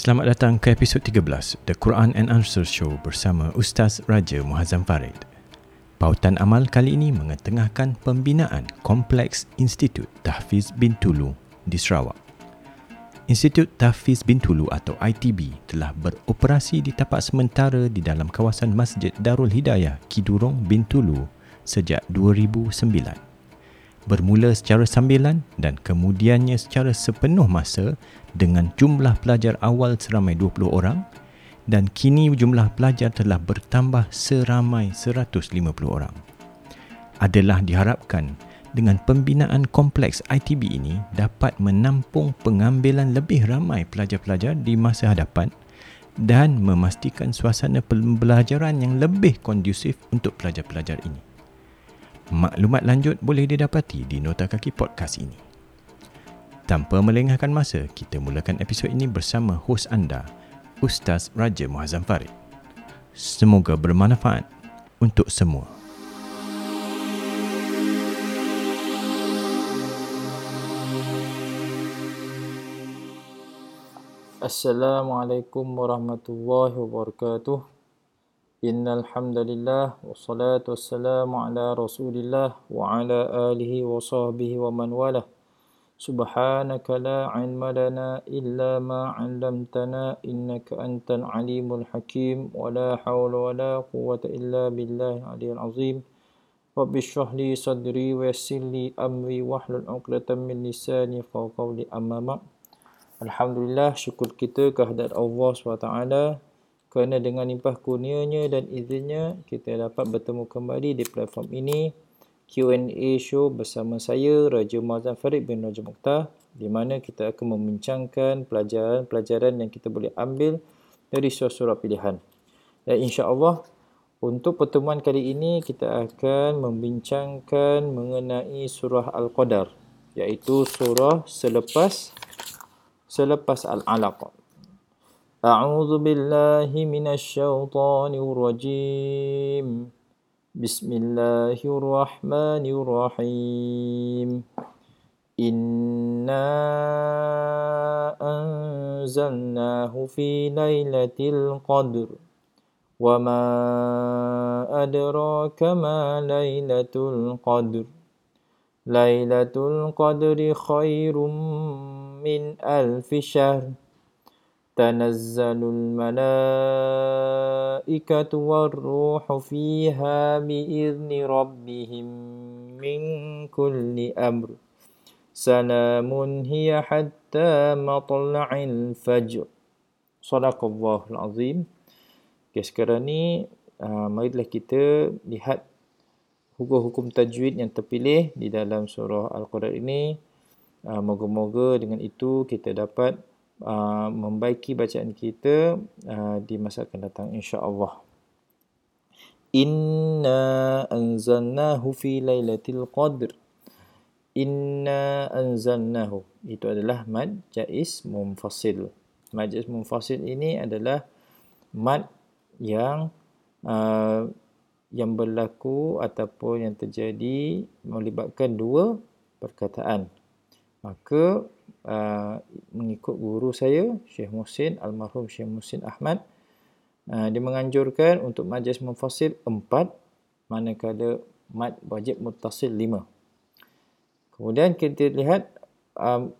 Selamat datang ke episod 13 The Quran and Answer Show bersama Ustaz Raja Muhazzam Farid. Pautan amal kali ini mengetengahkan pembinaan Kompleks Institut Tahfiz bin Tulu di Sarawak. Institut Tahfiz bin Tulu atau ITB telah beroperasi di tapak sementara di dalam kawasan Masjid Darul Hidayah Kidurong bin Tulu sejak 2009 bermula secara sambilan dan kemudiannya secara sepenuh masa dengan jumlah pelajar awal seramai 20 orang dan kini jumlah pelajar telah bertambah seramai 150 orang. Adalah diharapkan dengan pembinaan kompleks ITB ini dapat menampung pengambilan lebih ramai pelajar-pelajar di masa hadapan dan memastikan suasana pembelajaran yang lebih kondusif untuk pelajar-pelajar ini. Maklumat lanjut boleh didapati di nota kaki podcast ini. Tanpa melengahkan masa, kita mulakan episod ini bersama hos anda, Ustaz Raja Muazzam Farid. Semoga bermanfaat untuk semua. Assalamualaikum warahmatullahi wabarakatuh. إن الحمد لله والصلاة والسلام على رسول الله وعلى آله وصحبه ومن والاه سبحانك لا علم لنا إلا ما علمتنا إنك أنت العليم الحكيم ولا حول ولا قوة إلا بالله العلي العظيم رب اشرح لي صدري ويسر لي أمري واحلل عقدة من لساني قولي أما بعد الحمد لله شكر kita kehadirat Allah SWT kerana dengan limpah kurnianya dan izinnya kita dapat bertemu kembali di platform ini Q&A show bersama saya Raja Mazan Farid bin Raja Mukhtar di mana kita akan membincangkan pelajaran-pelajaran yang kita boleh ambil dari surah-surah pilihan. Dan insya-Allah untuk pertemuan kali ini kita akan membincangkan mengenai surah Al-Qadar iaitu surah selepas selepas Al-Alaq. أعوذ بالله من الشيطان الرجيم. بسم الله الرحمن الرحيم. إنا أنزلناه في ليلة القدر. وما أدراك ما ليلة القدر. ليلة القدر خير من ألف شهر. تنزل الملائكة والروح فيها بإذن ربهم من كل أمر سلام هي حتى مطلع الفجر صدق الله العظيم Okay, sekarang ni uh, marilah kita lihat hukum-hukum tajwid yang terpilih di dalam surah Al-Quran ini. Uh, moga-moga dengan itu kita dapat uh, membaiki bacaan kita uh, di masa akan datang insya-Allah. Inna anzalnahu fi lailatul qadr. Inna anzalnahu itu adalah mad jaiz munfasil. Mad jaiz munfasil ini adalah mad yang uh, yang berlaku ataupun yang terjadi melibatkan dua perkataan. Maka uh, mengikut guru saya Syekh Musin almarhum Syekh Musin Ahmad. Uh, dia menganjurkan untuk majlis mufasil empat manakala mad wajib muttasil lima. Kemudian kita lihat um,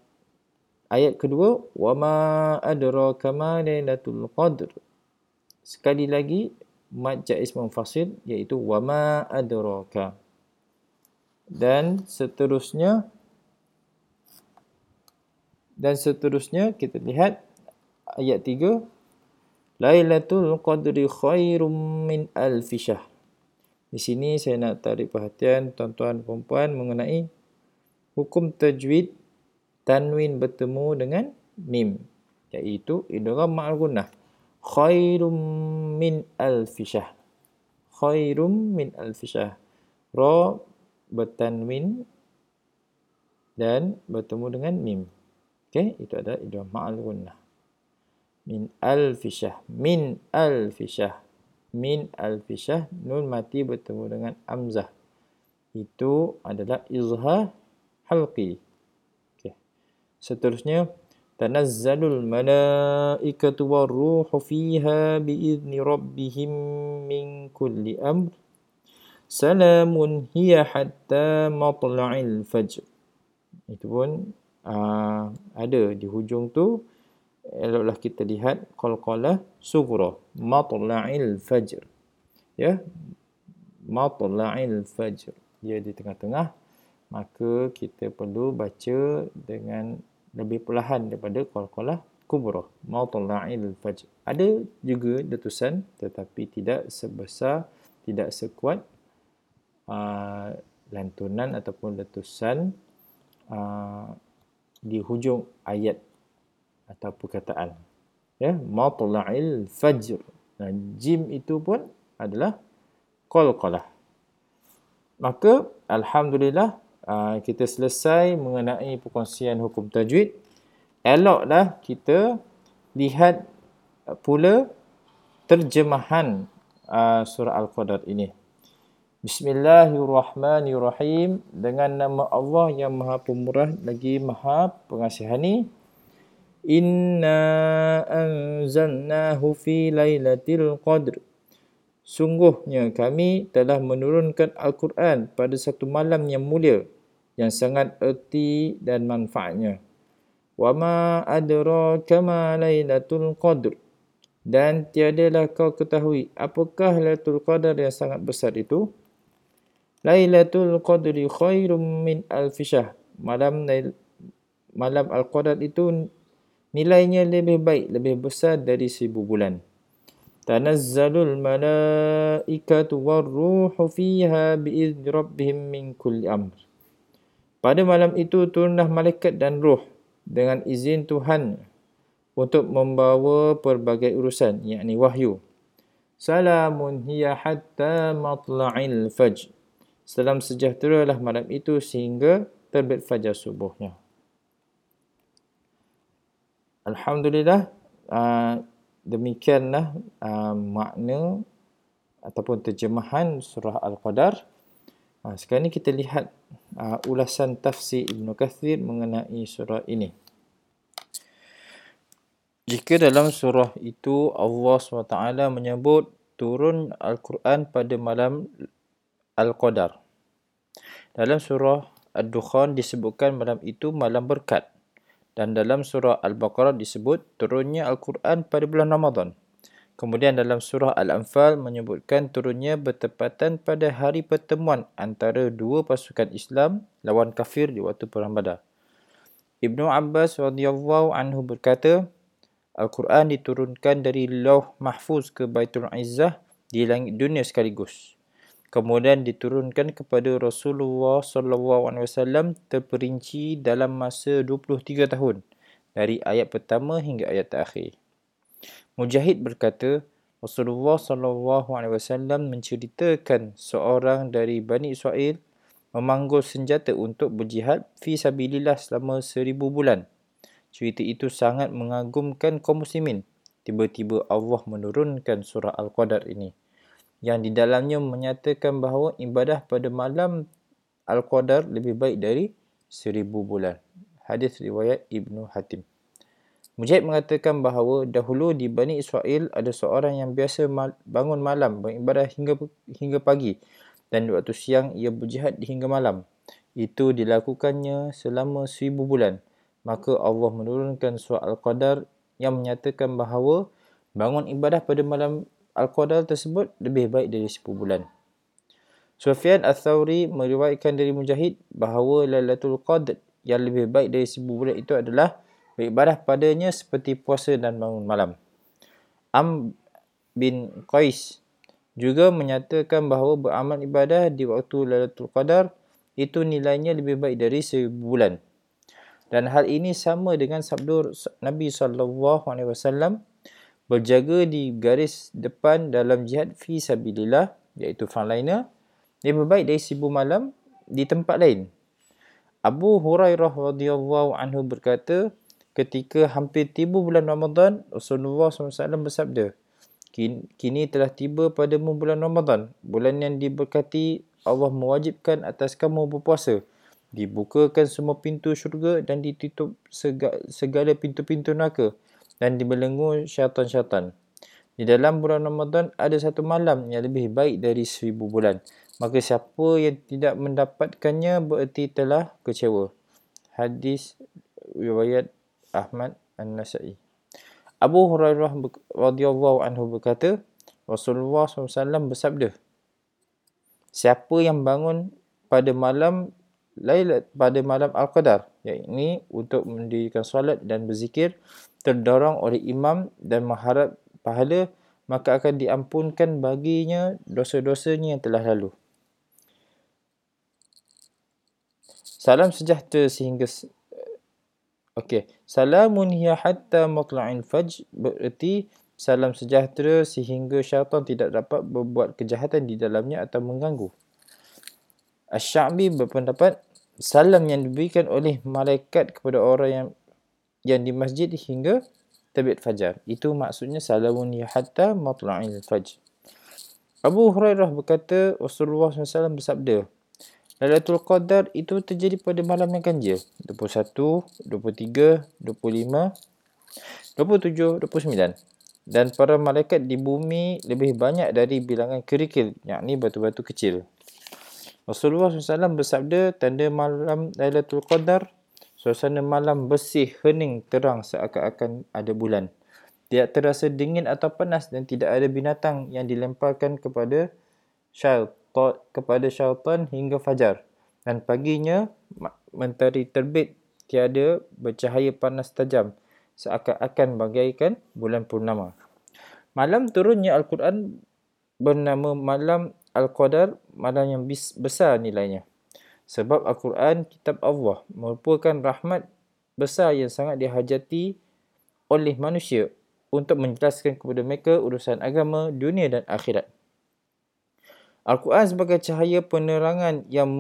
ayat kedua wa ma adraka ma lailatul qadr. Sekali lagi mad jaiz mufasil iaitu wa ma adraka. Dan seterusnya dan seterusnya kita lihat ayat 3 Lailatul Qadri khairum min alfi syahr. Di sini saya nak tarik perhatian tuan-tuan dan puan mengenai hukum tajwid tanwin bertemu dengan mim iaitu idgham ma'al gunnah. Khairum min alfi syahr. Khairum min alfi syahr. Ra bertanwin dan bertemu dengan mim. Okey, itu adalah idgham ma'al gunnah. Min al-fisyah. Min al-fisyah. Min al-fisyah. Nun mati bertemu dengan amzah. Itu adalah izhar halqi. Okey. Seterusnya, Tanazzalul malaikatu warruhu fiha biizni rabbihim min kulli amr. Salamun hiya hatta matla'il fajr. Itu pun uh, ada di hujung tu. Eloklah kita lihat qalqalah sughra. Matla'il fajr. Ya. Matla'il fajr. Dia di tengah-tengah maka kita perlu baca dengan lebih perlahan daripada qalqalah kubra mautalla'il fajr ada juga letusan tetapi tidak sebesar tidak sekuat uh, lantunan ataupun letusan uh, di hujung ayat atau perkataan ya mautalla'il fajr nah jim itu pun adalah qalqalah maka alhamdulillah Ah, kita selesai mengenai perkongsian hukum tajwid. Eloklah kita lihat pula terjemahan uh, surah Al-Qadar ini. Bismillahirrahmanirrahim. Dengan nama Allah yang maha pemurah lagi maha pengasihani. Inna anzalnahu fi laylatil qadr. Sungguhnya kami telah menurunkan Al-Quran pada satu malam yang mulia yang sangat erti dan manfaatnya. Wa ma adraka ma lailatul qadr. Dan tiadalah kau ketahui apakah Lailatul Qadar yang sangat besar itu? Lailatul Qadri khairum min alfisah. Malam malam Al-Qadar itu nilainya lebih baik, lebih besar dari seribu bulan. Tanazzalul malaikatu warruhu fiha biizni rabbihim min kulli amr. Pada malam itu turunlah malaikat dan roh dengan izin Tuhan untuk membawa pelbagai urusan, yakni wahyu. Salamun hiya hatta matla'il fajr. Salam sejahtera lah malam itu sehingga terbit fajar subuhnya. Alhamdulillah, uh, demikianlah uh, makna ataupun terjemahan surah Al-Qadar. Uh, sekarang ini kita lihat uh, ulasan tafsir Ibn Kathir mengenai surah ini. Jika dalam surah itu Allah SWT menyebut turun Al-Quran pada malam Al-Qadar. Dalam surah Ad-Dukhan disebutkan malam itu malam berkat dan dalam surah Al-Baqarah disebut turunnya Al-Quran pada bulan Ramadan. Kemudian dalam surah Al-Anfal menyebutkan turunnya bertepatan pada hari pertemuan antara dua pasukan Islam lawan kafir di waktu perang Badar. Ibnu Abbas radhiyallahu anhu berkata, Al-Quran diturunkan dari Lauh Mahfuz ke Baitul Izzah di langit dunia sekaligus kemudian diturunkan kepada Rasulullah sallallahu alaihi wasallam terperinci dalam masa 23 tahun dari ayat pertama hingga ayat terakhir. Mujahid berkata, Rasulullah sallallahu alaihi wasallam menceritakan seorang dari Bani Israel memanggul senjata untuk berjihad fi sabilillah selama seribu bulan. Cerita itu sangat mengagumkan kaum muslimin. Tiba-tiba Allah menurunkan surah Al-Qadar ini yang di dalamnya menyatakan bahawa ibadah pada malam Al-Qadar lebih baik dari seribu bulan. Hadis riwayat Ibnu Hatim. Mujahid mengatakan bahawa dahulu di Bani Israel ada seorang yang biasa bangun malam beribadah hingga hingga pagi dan waktu siang ia berjihad hingga malam. Itu dilakukannya selama seribu bulan. Maka Allah menurunkan surah Al-Qadar yang menyatakan bahawa bangun ibadah pada malam Al-Qadar tersebut lebih baik dari 10 bulan. Sufyan Al-Thawri meriwayatkan dari Mujahid bahawa Lailatul Qadr yang lebih baik dari 1000 bulan itu adalah beribadah padanya seperti puasa dan bangun malam. Am bin Qais juga menyatakan bahawa beramal ibadah di waktu Lailatul Qadar itu nilainya lebih baik dari 1000 bulan. Dan hal ini sama dengan sabda Nabi sallallahu alaihi wasallam berjaga di garis depan dalam jihad fi sabilillah iaitu frontliner. Lebih baik dari sibu malam di tempat lain. Abu Hurairah radhiyallahu anhu berkata, ketika hampir tiba bulan Ramadan, Rasulullah SAW bersabda, kini telah tiba padamu bulan Ramadan, bulan yang diberkati Allah mewajibkan atas kamu berpuasa. Dibukakan semua pintu syurga dan ditutup segala pintu-pintu neraka dan dibelenggu syaitan-syaitan. Di dalam bulan Ramadan ada satu malam yang lebih baik dari seribu bulan. Maka siapa yang tidak mendapatkannya bererti telah kecewa. Hadis riwayat Ahmad An-Nasai. Abu Hurairah radhiyallahu anhu berkata, Rasulullah SAW bersabda, Siapa yang bangun pada malam Lailat pada malam Al-Qadar, yakni untuk mendirikan solat dan berzikir, terdorong oleh imam dan mengharap pahala, maka akan diampunkan baginya dosa-dosanya yang telah lalu. Salam sejahtera sehingga Okey, salamun hiya hatta matla'il fajr bererti salam sejahtera sehingga syaitan tidak dapat berbuat kejahatan di dalamnya atau mengganggu. Asy-Sya'bi berpendapat salam yang diberikan oleh malaikat kepada orang yang yang di masjid hingga terbit fajar. Itu maksudnya salamun hiya hatta matla'il fajr. Abu Hurairah berkata Rasulullah SAW bersabda, Lailatul Qadar itu terjadi pada malam yang ganjil. 21, 23, 25, 27, 29. Dan para malaikat di bumi lebih banyak dari bilangan kerikil, yakni batu-batu kecil. Rasulullah SAW bersabda, tanda malam Lailatul Qadar, suasana malam bersih, hening, terang seakan-akan ada bulan. Tidak terasa dingin atau panas dan tidak ada binatang yang dilemparkan kepada syaitan kepada syaitan hingga fajar. Dan paginya, mentari terbit tiada bercahaya panas tajam seakan-akan bagaikan bulan purnama. Malam turunnya Al-Quran bernama Malam Al-Qadar, malam yang besar nilainya. Sebab Al-Quran, kitab Allah, merupakan rahmat besar yang sangat dihajati oleh manusia untuk menjelaskan kepada mereka urusan agama, dunia dan akhirat. Al-Quran sebagai cahaya penerangan yang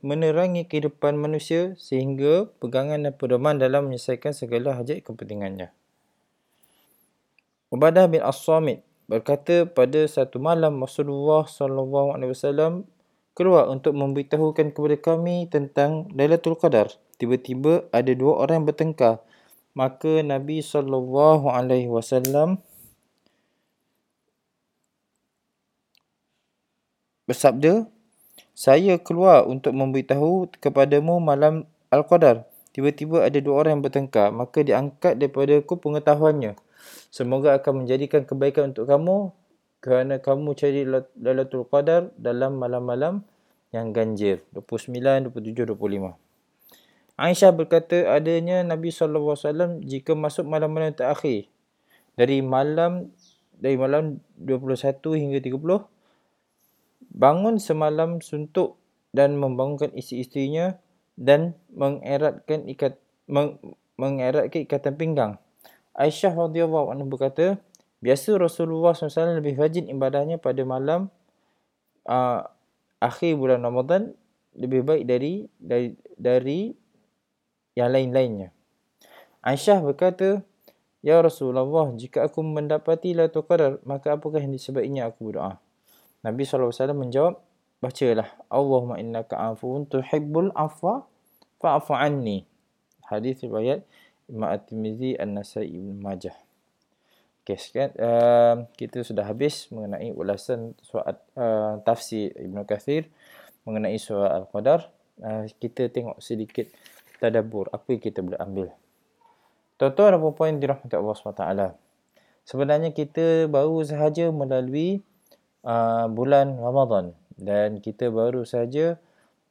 menerangi kehidupan manusia sehingga pegangan dan pedoman dalam menyelesaikan segala hajat kepentingannya. Ubadah bin As-Samit berkata pada satu malam Rasulullah sallallahu alaihi wasallam keluar untuk memberitahukan kepada kami tentang Lailatul Qadar. Tiba-tiba ada dua orang bertengkar. Maka Nabi sallallahu alaihi wasallam bersabda, saya keluar untuk memberitahu kepadamu malam Al-Qadar. Tiba-tiba ada dua orang yang bertengkar, maka diangkat daripada aku pengetahuannya. Semoga akan menjadikan kebaikan untuk kamu kerana kamu cari Lailatul Qadar dalam malam-malam yang ganjil. 29, 27, 25. Aisyah berkata adanya Nabi SAW jika masuk malam-malam terakhir dari malam dari malam 21 hingga 30 bangun semalam suntuk dan membangunkan isteri-isterinya dan mengeratkan ikat meng, mengeratkan ikatan pinggang. Aisyah radhiyallahu anha berkata, biasa Rasulullah SAW lebih rajin ibadahnya pada malam uh, akhir bulan Ramadan lebih baik dari dari dari yang lain-lainnya. Aisyah berkata, Ya Rasulullah, jika aku mendapati Lailatul Qadar, maka apakah yang disebabnya aku berdoa? Nabi SAW menjawab, bacalah Allahumma innaka afuun tuhibbul afwa fa'fu anni. Hadis riwayat Imam At-Tirmizi An-Nasai Ibn Majah. Okay, sekian uh, kita sudah habis mengenai ulasan soal uh, tafsir Ibn Kathir mengenai surah Al-Qadar. Uh, kita tengok sedikit tadabbur apa yang kita boleh ambil. Tuan-tuan dan puan dirahmati Allah SWT. Sebenarnya kita baru sahaja melalui uh, bulan Ramadan dan kita baru saja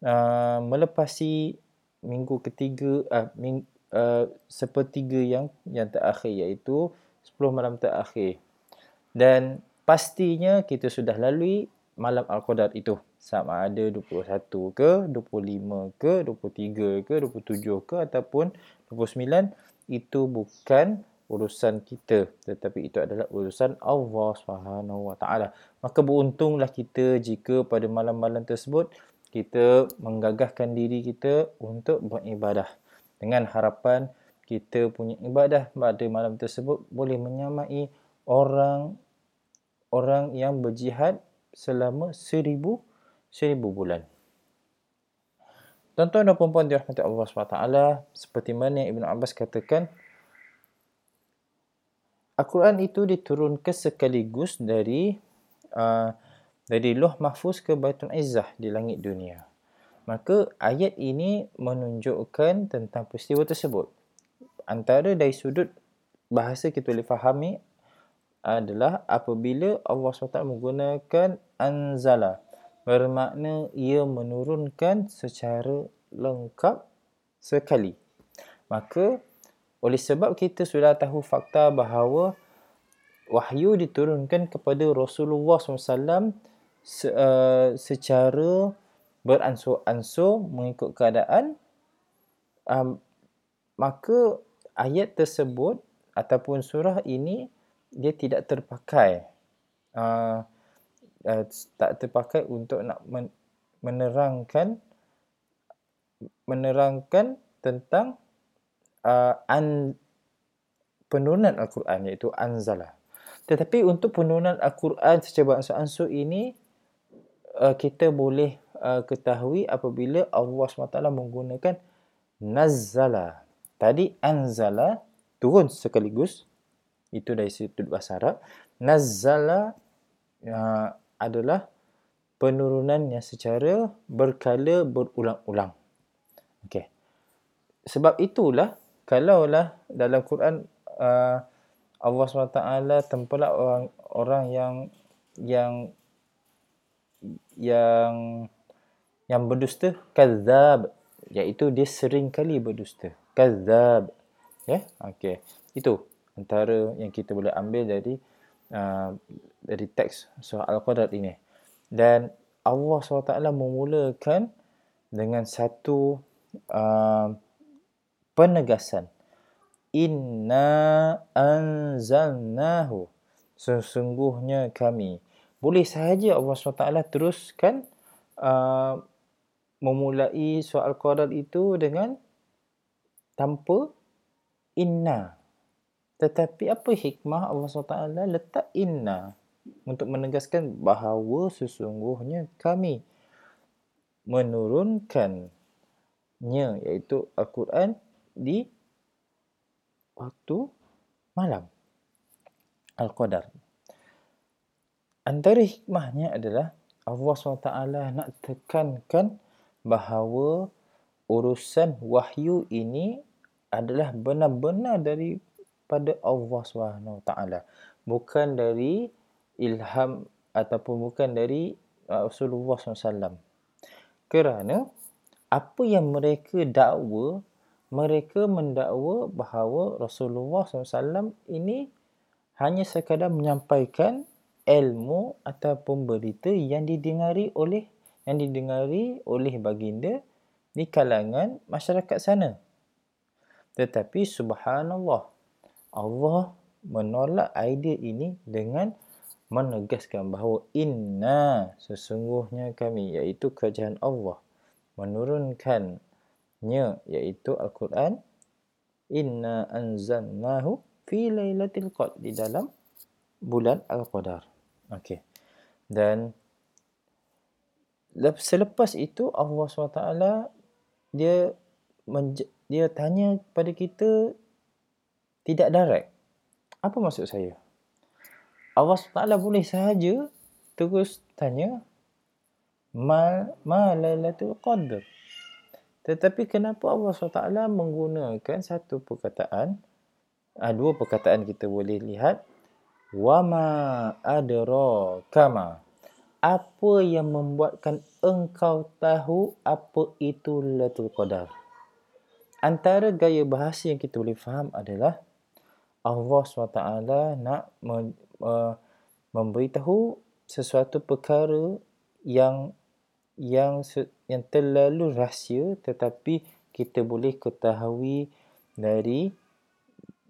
uh, melepasi minggu ketiga uh, ming, uh, sepertiga yang yang terakhir iaitu 10 malam terakhir. Dan pastinya kita sudah lalui malam Al-Qadar itu. Sama ada 21 ke, 25 ke, 23 ke, 27 ke ataupun 29 itu bukan urusan kita tetapi itu adalah urusan Allah Taala. Maka beruntunglah kita jika pada malam-malam tersebut kita menggagahkan diri kita untuk beribadah dengan harapan kita punya ibadah pada malam tersebut boleh menyamai orang orang yang berjihad selama seribu seribu bulan. Tuan-tuan dan puan-puan dirahmati Allah SWT, seperti mana Ibn Abbas katakan, Al-Quran itu diturunkan sekaligus dari uh, dari Loh Mahfuz ke Baitul Izzah di langit dunia. Maka ayat ini menunjukkan tentang peristiwa tersebut. Antara dari sudut bahasa kita boleh fahami adalah apabila Allah SWT menggunakan anzala bermakna ia menurunkan secara lengkap sekali. Maka oleh sebab kita sudah tahu fakta bahawa wahyu diturunkan kepada Rasulullah SAW se- uh, secara beransur-ansur mengikut keadaan um, maka ayat tersebut ataupun surah ini dia tidak terpakai uh, uh, tak terpakai untuk nak men- menerangkan menerangkan tentang uh, an penurunan al-Quran iaitu anzala. Tetapi untuk penurunan al-Quran secara beransur-ansur ini uh, kita boleh uh, ketahui apabila Allah SWT menggunakan nazzala. Tadi anzala turun sekaligus. Itu dari situ bahasa Arab. Nazzala uh, adalah penurunan yang secara berkala berulang-ulang. Okey. Sebab itulah kalaulah dalam Quran uh, Allah SWT tempelak orang orang yang yang yang yang berdusta kadzab iaitu dia sering kali berdusta kadzab ya yeah? okey itu antara yang kita boleh ambil dari uh, dari teks surah Al-Qadar ini. Dan Allah SWT memulakan dengan satu uh, penegasan. Inna anzalnahu. Sesungguhnya kami. Boleh sahaja Allah SWT teruskan uh, memulai surah Al-Qadar itu dengan tanpa inna. Tetapi apa hikmah Allah SWT letak inna untuk menegaskan bahawa sesungguhnya kami menurunkannya iaitu Al-Quran di waktu malam. Al-Qadar. Antara hikmahnya adalah Allah SWT nak tekankan bahawa urusan wahyu ini adalah benar-benar dari pada Allah taala bukan dari ilham ataupun bukan dari uh, Rasulullah SAW. Kerana apa yang mereka dakwa, mereka mendakwa bahawa Rasulullah SAW ini hanya sekadar menyampaikan ilmu ataupun berita yang didengari oleh yang didengari oleh baginda di kalangan masyarakat sana. Tetapi subhanallah, Allah menolak idea ini dengan menegaskan bahawa inna sesungguhnya kami iaitu kerajaan Allah menurunkannya iaitu Al-Quran inna anzalnahu fi lailatul qadr di dalam bulan Al-Qadar. Okey. Dan selepas itu Allah SWT dia dia tanya kepada kita tidak direct. Apa maksud saya? Allah SWT boleh sahaja terus tanya ma ma lailatul qadr. Tetapi kenapa Allah SWT menggunakan satu perkataan ah, dua perkataan kita boleh lihat wa ma adra kama apa yang membuatkan engkau tahu apa itu lailatul qadar antara gaya bahasa yang kita boleh faham adalah Allah SWT nak memberitahu sesuatu perkara yang yang yang terlalu rahsia tetapi kita boleh ketahui dari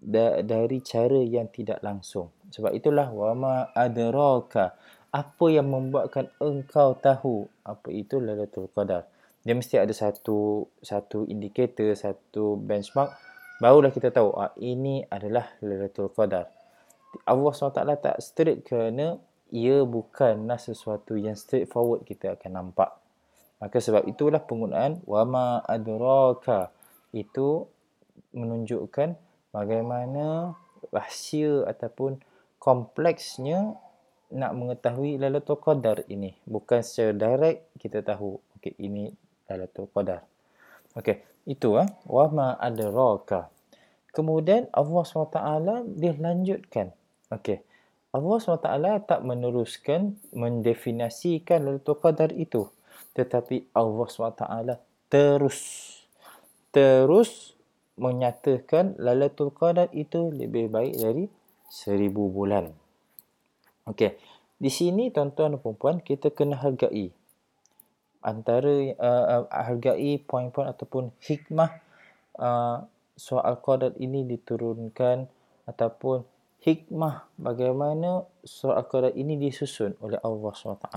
da, dari cara yang tidak langsung. Sebab itulah wama adraka apa yang membuatkan engkau tahu apa itu Lailatul Qadar. Dia mesti ada satu satu indikator, satu benchmark barulah kita tahu ah, ini adalah Lailatul Qadar. Allah SWT tak straight kerana ia bukanlah sesuatu yang straightforward kita akan nampak. Maka sebab itulah penggunaan wama adraka itu menunjukkan bagaimana rahsia ataupun kompleksnya nak mengetahui Lailatul Qadar ini. Bukan secara direct kita tahu okey ini Lailatul Qadar. Okey, itu ah wa ma adraka. Kemudian Allah SWT dia lanjutkan. Okey. Allah SWT tak meneruskan mendefinisikan Lailatul Qadar itu. Tetapi Allah SWT terus terus menyatakan Lailatul Qadar itu lebih baik dari seribu bulan. Okey. Di sini tuan-tuan dan puan kita kena hargai antara uh, uh, hargai poin-poin ataupun hikmah uh, soal qadar ini diturunkan ataupun hikmah bagaimana soal qadar ini disusun oleh Allah SWT.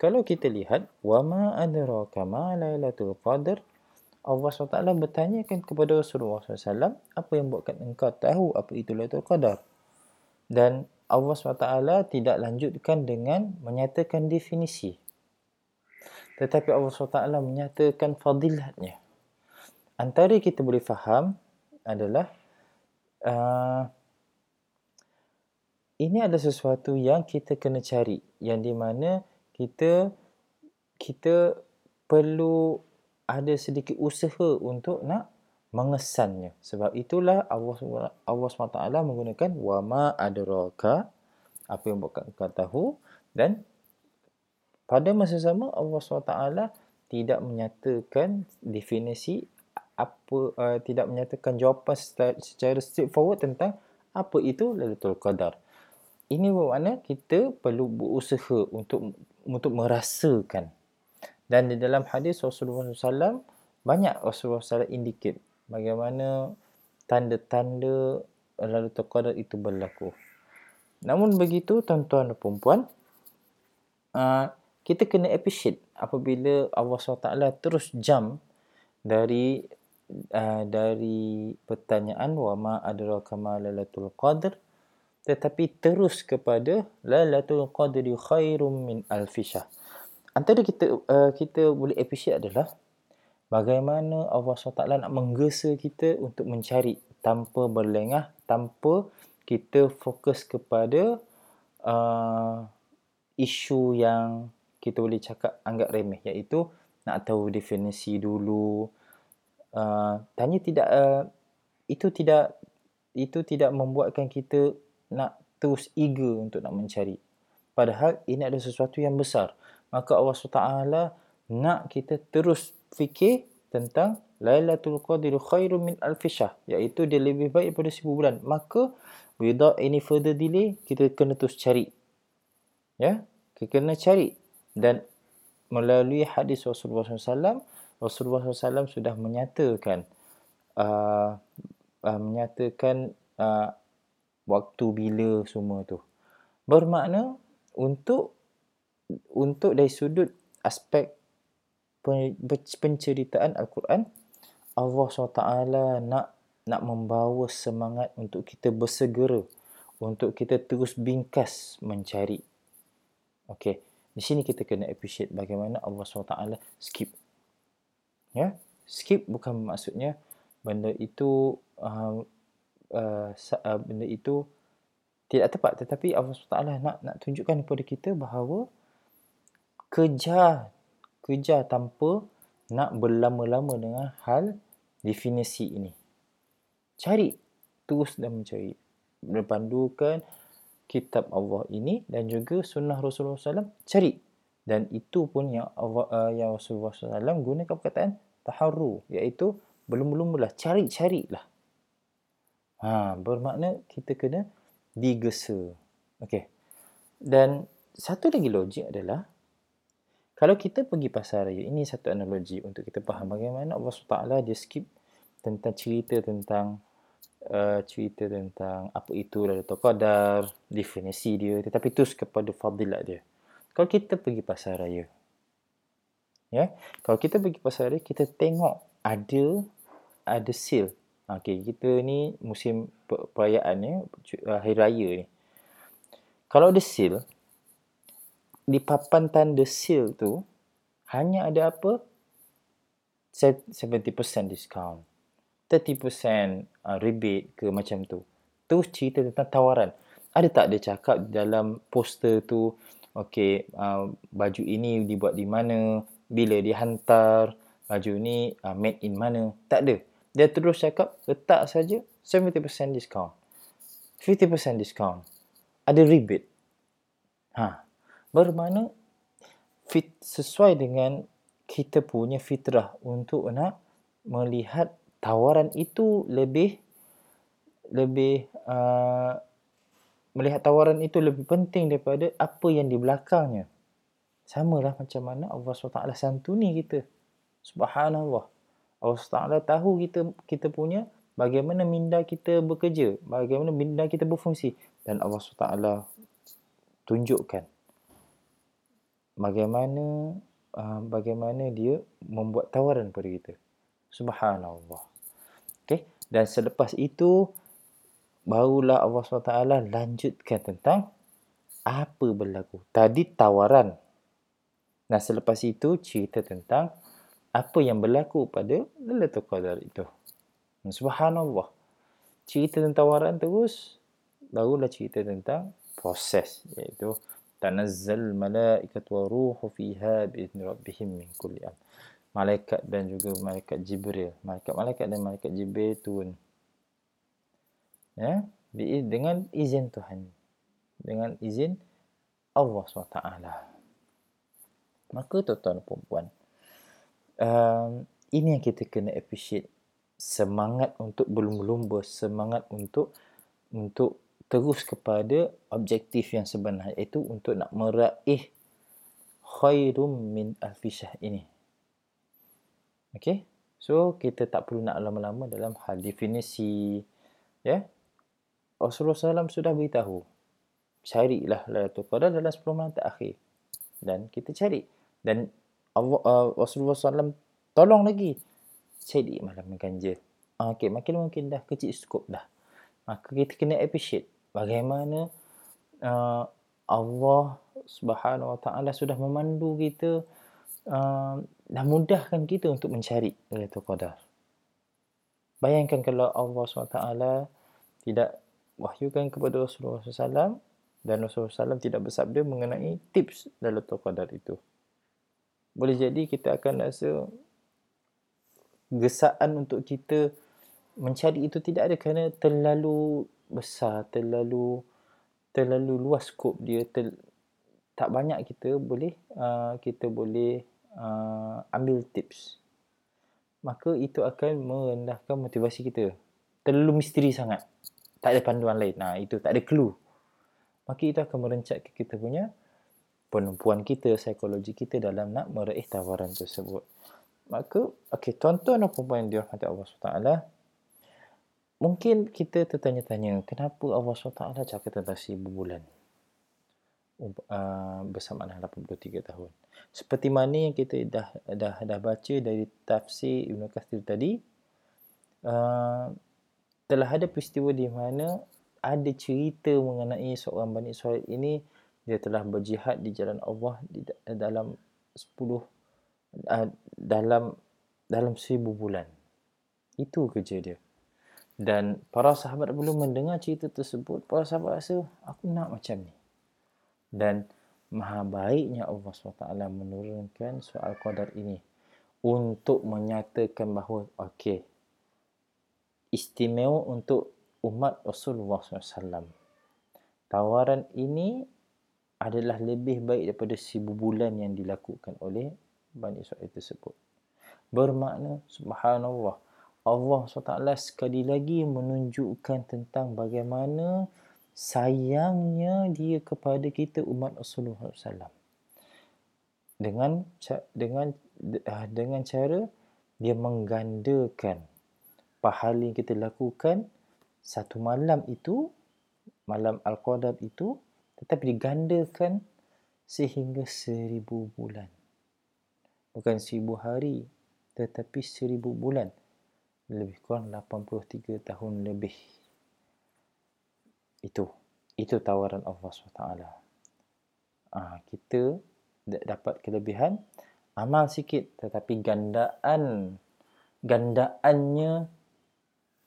Kalau kita lihat wama adraka ma lailatul qadar Allah SWT bertanyakan kepada Rasulullah SAW apa yang buatkan engkau tahu apa itu Lailatul Qadar dan Allah SWT tidak lanjutkan dengan menyatakan definisi. Tetapi Allah SWT menyatakan fadilatnya. Antara kita boleh faham adalah uh, ini ada sesuatu yang kita kena cari yang di mana kita kita perlu ada sedikit usaha untuk nak mengesannya. Sebab itulah Allah Allah SWT menggunakan wama adraka apa yang bukan kau tahu dan pada masa sama Allah SWT tidak menyatakan definisi apa uh, tidak menyatakan jawapan secara, straightforward tentang apa itu Lailatul Qadar. Ini bermakna kita perlu berusaha untuk untuk merasakan. Dan di dalam hadis Rasulullah SAW banyak Rasulullah SAW indicate bagaimana tanda-tanda lalu Qadar itu berlaku. Namun begitu tuan-tuan dan puan uh, kita kena appreciate apabila Allah SWT terus jam dari uh, dari pertanyaan wa ma adraka ma lailatul qadr tetapi terus kepada lailatul qadri khairum min alfisha. Antara kita uh, kita boleh appreciate adalah bagaimana Allah SWT nak menggesa kita untuk mencari tanpa berlengah, tanpa kita fokus kepada uh, isu yang kita boleh cakap anggap remeh iaitu nak tahu definisi dulu. Uh, tanya tidak uh, itu tidak itu tidak membuatkan kita nak terus eager untuk nak mencari. Padahal ini ada sesuatu yang besar. Maka Allah SWT nak kita terus fikir tentang Lailatul Qadr khairum min alf syahr iaitu dia lebih baik daripada seribu bulan. Maka without any further delay kita kena terus cari. Ya? Kita kena cari dan melalui hadis Rasulullah SAW Rasulullah SAW sudah menyatakan uh, uh, menyatakan uh, waktu bila semua tu. Bermakna untuk untuk dari sudut aspek penceritaan Al-Quran Allah SWT nak nak membawa semangat untuk kita bersegera untuk kita terus bingkas mencari. Okey di sini kita kena appreciate bagaimana Allah SWT skip ya skip bukan maksudnya benda itu uh, uh, uh, benda itu tidak tepat tetapi Allah SWT nak nak tunjukkan kepada kita bahawa kejar kejar tanpa nak berlama-lama dengan hal definisi ini. Cari, terus dan mencari. Berpandukan kitab Allah ini dan juga sunnah Rasulullah SAW, cari. Dan itu pun yang Allah, uh, yang Rasulullah SAW gunakan perkataan taharru, iaitu belum-belum lah, cari-carilah. Ha, bermakna kita kena digesa. Okey. Dan satu lagi logik adalah kalau kita pergi pasar raya, ini satu analogi untuk kita faham bagaimana Allah SWT dia skip tentang cerita tentang uh, cerita tentang apa itu Lailatul Qadar, definisi dia, tetapi terus kepada fadilat dia. Kalau kita pergi pasar raya, ya, kalau kita pergi pasar raya, kita tengok ada ada sale. Okey, kita ni musim perayaan ni, hari raya ni. Kalau ada sale, di papan tanda seal tu hanya ada apa? 70% discount. 30% uh, rebate ke macam tu. Tu cerita tentang tawaran. Ada tak dia cakap dalam poster tu, okay, uh, baju ini dibuat di mana, bila dihantar, baju ni uh, made in mana. Tak ada. Dia terus cakap, letak saja 70% discount. 50% discount. Ada rebate. Ha. Bermakna fit, sesuai dengan kita punya fitrah untuk nak melihat tawaran itu lebih lebih uh, melihat tawaran itu lebih penting daripada apa yang di belakangnya. Sama lah macam mana Allah SWT santuni kita. Subhanallah. Allah SWT tahu kita kita punya bagaimana minda kita bekerja, bagaimana minda kita berfungsi dan Allah SWT tunjukkan bagaimana uh, bagaimana dia membuat tawaran kepada kita. Subhanallah. Okay. Dan selepas itu, barulah Allah SWT lanjutkan tentang apa berlaku. Tadi tawaran. Nah, selepas itu cerita tentang apa yang berlaku pada Lailatul Qadar itu. Subhanallah. Cerita tentang tawaran terus, barulah cerita tentang proses. Iaitu, tanazzal malaikat wa ruhu fiha bi'idni rabbihim min kulli am malaikat dan juga malaikat Jibril. Malaikat-malaikat dan malaikat Jibril turun. Ya, dengan izin Tuhan. Dengan izin Allah SWT. Maka tuan-tuan dan puan um, ini yang kita kena appreciate. Semangat untuk berlumba-lumba, semangat untuk untuk terus kepada objektif yang sebenar iaitu untuk nak meraih khairum min alfisah ini. Okay. So, kita tak perlu nak lama-lama dalam hal definisi. Ya. Rasulullah SAW sudah beritahu. Carilah Lailatul Qadar dalam 10 malam terakhir. Dan kita cari. Dan Allah, uh, Rasulullah SAW tolong lagi. Cari malam ganjil. Uh, okay, makin mungkin dah kecil skop dah. Maka kita kena appreciate bagaimana uh, Allah Subhanahu Wa Taala sudah memandu kita uh, dah mudahkan kita untuk mencari Lailatul Qadar. Bayangkan kalau Allah SWT tidak wahyukan kepada Rasulullah SAW dan Rasulullah SAW tidak bersabda mengenai tips Lailatul Qadar itu. Boleh jadi kita akan rasa gesaan untuk kita mencari itu tidak ada kerana terlalu besar, terlalu terlalu luas skop dia, ter, tak banyak kita boleh uh, kita boleh uh, ambil tips maka itu akan merendahkan motivasi kita. Terlalu misteri sangat. Tak ada panduan lain. Nah itu tak ada clue. Maka itu akan merencatkan kita punya penumpuan kita psikologi kita dalam nak meraih tawaran tersebut. Maka okey tuan-tuan dan puan-puan dirahmati Allah SWT mungkin kita tertanya-tanya kenapa Allah SWT cakap tentang seribu bulan uh, bersamaan 83 tahun. Seperti mana yang kita dah dah dah baca dari tafsir Ibn Kathir tadi, uh, telah ada peristiwa di mana ada cerita mengenai seorang Bani Israel ini dia telah berjihad di jalan Allah di dalam 10 uh, dalam dalam seribu bulan. Itu kerja dia. Dan para sahabat belum mendengar cerita tersebut, para sahabat rasa aku nak macam ni dan maha baiknya Allah SWT menurunkan soal qadar ini untuk menyatakan bahawa okey istimewa untuk umat Rasulullah SAW. Tawaran ini adalah lebih baik daripada seribu bulan yang dilakukan oleh Bani Israel tersebut. Bermakna subhanallah Allah SWT sekali lagi menunjukkan tentang bagaimana sayangnya dia kepada kita umat Rasulullah SAW. Dengan dengan ah, dengan cara dia menggandakan pahala yang kita lakukan satu malam itu malam Al-Qadar itu tetapi digandakan sehingga seribu bulan. Bukan seribu hari tetapi seribu bulan. Lebih kurang 83 tahun lebih itu itu tawaran Allah SWT. Ah, kita dapat kelebihan amal sikit tetapi gandaan gandaannya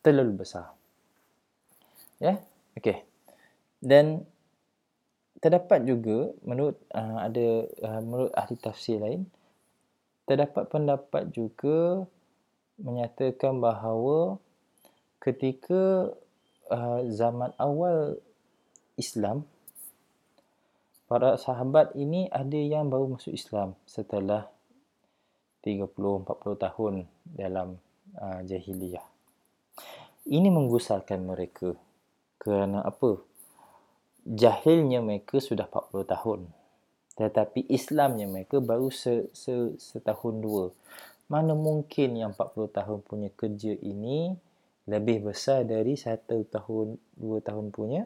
terlalu besar. Ya, okey. Dan terdapat juga menurut uh, ada uh, menurut ahli tafsir lain terdapat pendapat juga menyatakan bahawa ketika uh, zaman awal Islam para sahabat ini ada yang baru masuk Islam setelah 30 40 tahun dalam uh, jahiliyah. Ini menggusarkan mereka kerana apa? jahilnya mereka sudah 40 tahun. Tetapi Islamnya mereka baru se, se, setahun dua. Mana mungkin yang 40 tahun punya kerja ini lebih besar dari satu tahun, dua tahun punya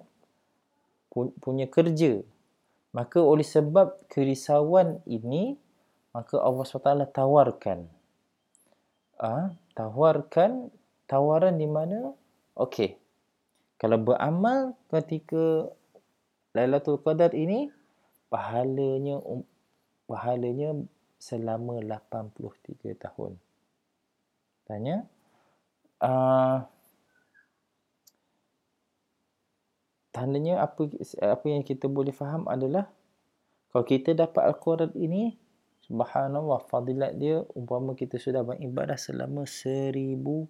punya kerja. Maka oleh sebab kerisauan ini, maka Allah SWT tawarkan. Ah, ha? tawarkan tawaran di mana? Okey. Kalau beramal ketika Lailatul Qadar ini pahalanya um, pahalanya selama 83 tahun. Tanya uh, tandanya apa apa yang kita boleh faham adalah kalau kita dapat al-Quran ini subhanallah fadilat dia umpama kita sudah beribadah selama seribu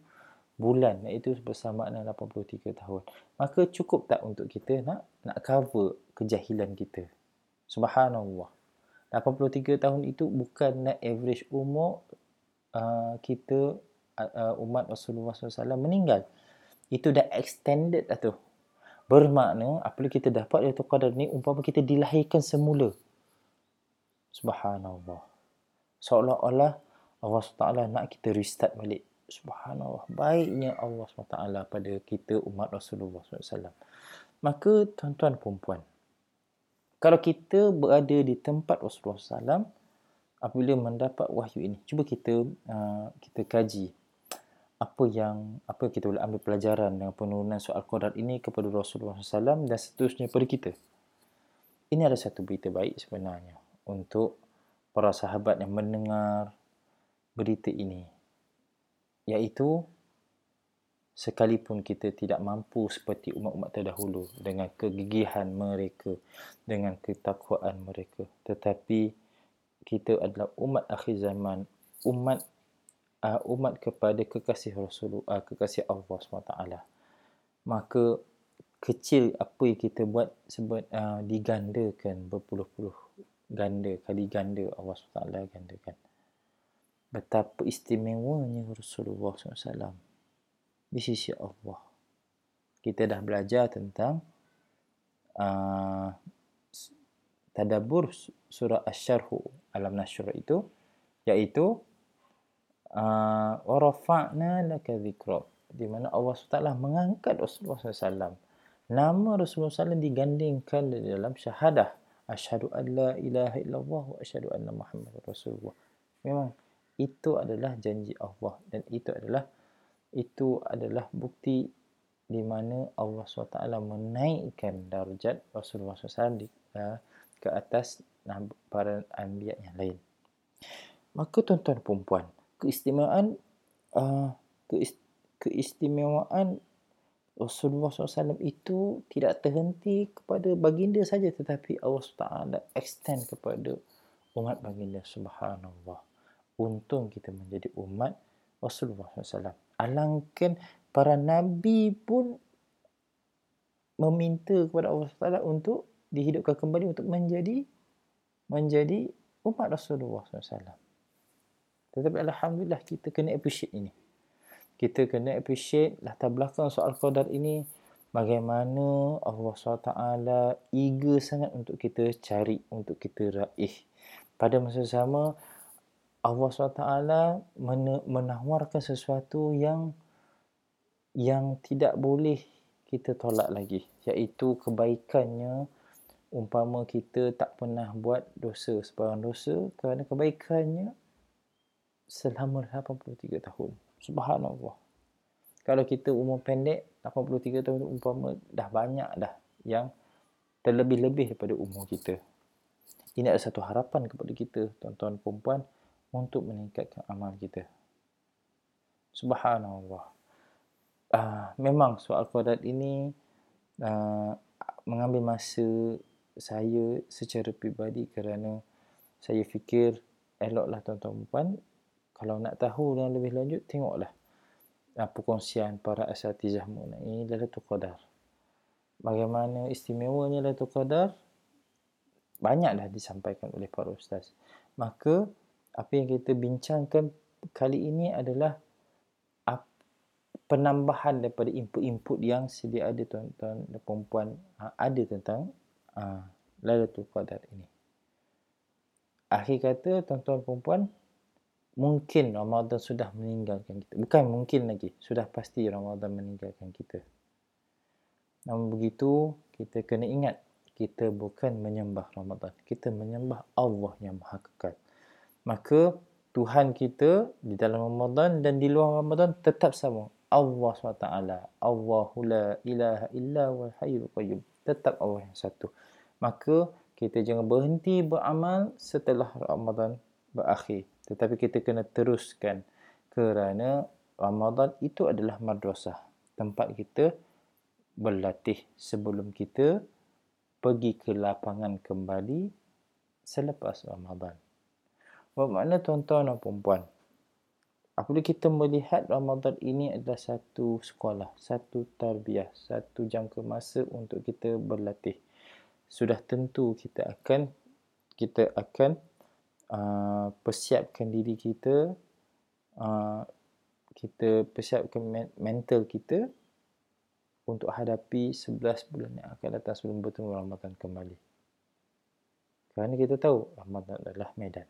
bulan iaitu bersama dengan 83 tahun maka cukup tak untuk kita nak nak cover kejahilan kita? Subhanallah. 83 tahun itu bukan nak average umur uh, kita uh, umat Rasulullah SAW meninggal. Itu dah extended dah tu. Bermakna apabila kita dapat Lailatul Qadar ni umpama kita dilahirkan semula. Subhanallah. Seolah-olah Allah SWT nak kita restart balik. Subhanallah. Baiknya Allah SWT pada kita umat Rasulullah SAW. Maka tuan-tuan perempuan, kalau kita berada di tempat Rasulullah SAW, apabila mendapat wahyu ini, cuba kita uh, kita kaji apa yang apa kita boleh ambil pelajaran dengan penurunan soal Quran ini kepada Rasulullah SAW dan seterusnya pada kita. Ini adalah satu berita baik sebenarnya untuk para sahabat yang mendengar berita ini iaitu sekalipun kita tidak mampu seperti umat-umat terdahulu dengan kegigihan mereka dengan ketakwaan mereka tetapi kita adalah umat akhir zaman umat uh, umat kepada kekasih Rasulullah uh, kekasih Allah SWT. Maka kecil apa yang kita buat sebut uh, digandakan berpuluh-puluh ganda kali ganda Allah SWT gandakan. Betapa istimewanya Rasulullah SAW. Di sisi Allah. Kita dah belajar tentang uh, tadabur surah Asy-Syarh alam nasyr itu iaitu uh, wa rafa'na laka dzikra di mana Allah SWT mengangkat Rasulullah SAW. Nama Rasulullah SAW digandingkan di dalam syahadah. Asyhadu an la ilaha illallah wa asyhadu anna Muhammadar Rasulullah. Memang itu adalah janji Allah dan itu adalah itu adalah bukti di mana Allah SWT menaikkan darjat Rasulullah SAW di, uh, ke atas para anbiya yang lain. Maka tuan-tuan perempuan, keistimewaan uh, keist, keistimewaan Rasulullah SAW itu tidak terhenti kepada baginda saja tetapi Allah SWT extend kepada umat baginda subhanallah untung kita menjadi umat Rasulullah SAW. Alangkan para nabi pun meminta kepada Allah SWT untuk dihidupkan kembali untuk menjadi menjadi umat Rasulullah SAW. Tetapi Alhamdulillah kita kena appreciate ini. Kita kena appreciate latar belakang soal qadar ini bagaimana Allah SWT eager sangat untuk kita cari, untuk kita raih. Pada masa sama, Allah SWT menawarkan sesuatu yang yang tidak boleh kita tolak lagi iaitu kebaikannya umpama kita tak pernah buat dosa sebarang dosa kerana kebaikannya selama 83 tahun subhanallah kalau kita umur pendek 83 tahun umpama dah banyak dah yang terlebih-lebih daripada umur kita ini adalah satu harapan kepada kita tuan-tuan perempuan untuk meningkatkan amal kita. Subhanallah. Uh, memang soal kodat ini uh, mengambil masa saya secara pribadi kerana saya fikir eloklah tuan-tuan puan kalau nak tahu yang lebih lanjut tengoklah uh, perkongsian para asatizah mengenai Lailatul Qadar. Bagaimana istimewanya Lailatul Qadar? Banyaklah disampaikan oleh para ustaz. Maka apa yang kita bincangkan kali ini adalah penambahan daripada input-input yang sedia ada tuan-tuan dan puan ha, ada tentang uh, Lailatul Qadar ini. Akhir kata tuan-tuan dan puan mungkin Ramadan sudah meninggalkan kita. Bukan mungkin lagi, sudah pasti Ramadan meninggalkan kita. Namun begitu, kita kena ingat kita bukan menyembah Ramadan. Kita menyembah Allah yang Maha Kekal. Maka Tuhan kita di dalam Ramadan dan di luar Ramadan tetap sama. Allah SWT. Allahu la ilaha illa wal hayyul qayyum. Tetap Allah yang satu. Maka kita jangan berhenti beramal setelah Ramadan berakhir. Tetapi kita kena teruskan kerana Ramadan itu adalah madrasah. Tempat kita berlatih sebelum kita pergi ke lapangan kembali selepas Ramadan. Bermakna tuan-tuan dan puan-puan, apabila kita melihat Ramadan ini adalah satu sekolah, satu tarbiyah, satu jangka masa untuk kita berlatih. Sudah tentu kita akan kita akan uh, persiapkan diri kita uh, kita persiapkan mental kita untuk hadapi 11 bulan yang akan datang sebelum bertemu Ramadan kembali. Kerana kita tahu Ramadan adalah medan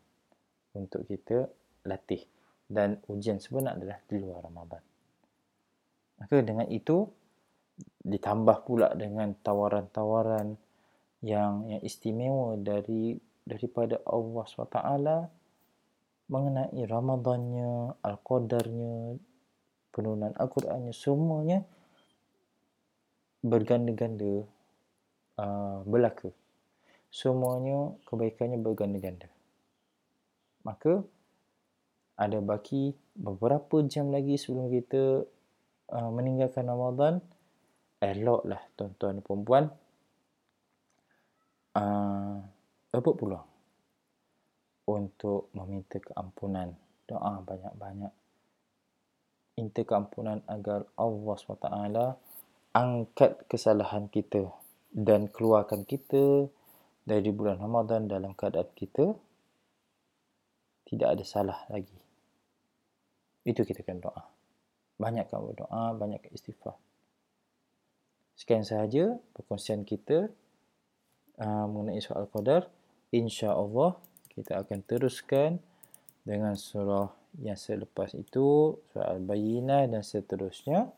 untuk kita latih dan ujian sebenar adalah di luar Ramadan. Maka dengan itu ditambah pula dengan tawaran-tawaran yang yang istimewa dari daripada Allah SWT mengenai Ramadannya, Al-Qadarnya, penurunan Al-Qurannya, semuanya berganda-ganda uh, belaka. Semuanya kebaikannya berganda-ganda. Maka ada baki beberapa jam lagi sebelum kita uh, meninggalkan Ramadan eloklah tuan-tuan dan puan-puan uh, apa pula untuk meminta keampunan doa banyak-banyak minta keampunan agar Allah SWT angkat kesalahan kita dan keluarkan kita dari bulan Ramadan dalam keadaan kita tidak ada salah lagi itu kita kena doa. Banyakkan berdoa, banyakkan istighfar. Sekian sahaja perkongsian kita uh, mengenai soal qadar. Insya-Allah kita akan teruskan dengan surah yang selepas itu, surah Al-Bayyinah dan seterusnya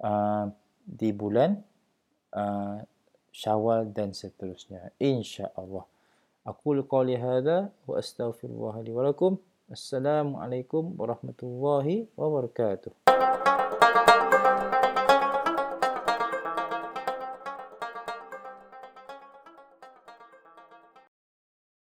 uh, di bulan uh, Syawal dan seterusnya. Insya-Allah. Aku qali hadza wa astaghfirullah li wa lakum. Assalamualaikum warahmatullahi wabarakatuh.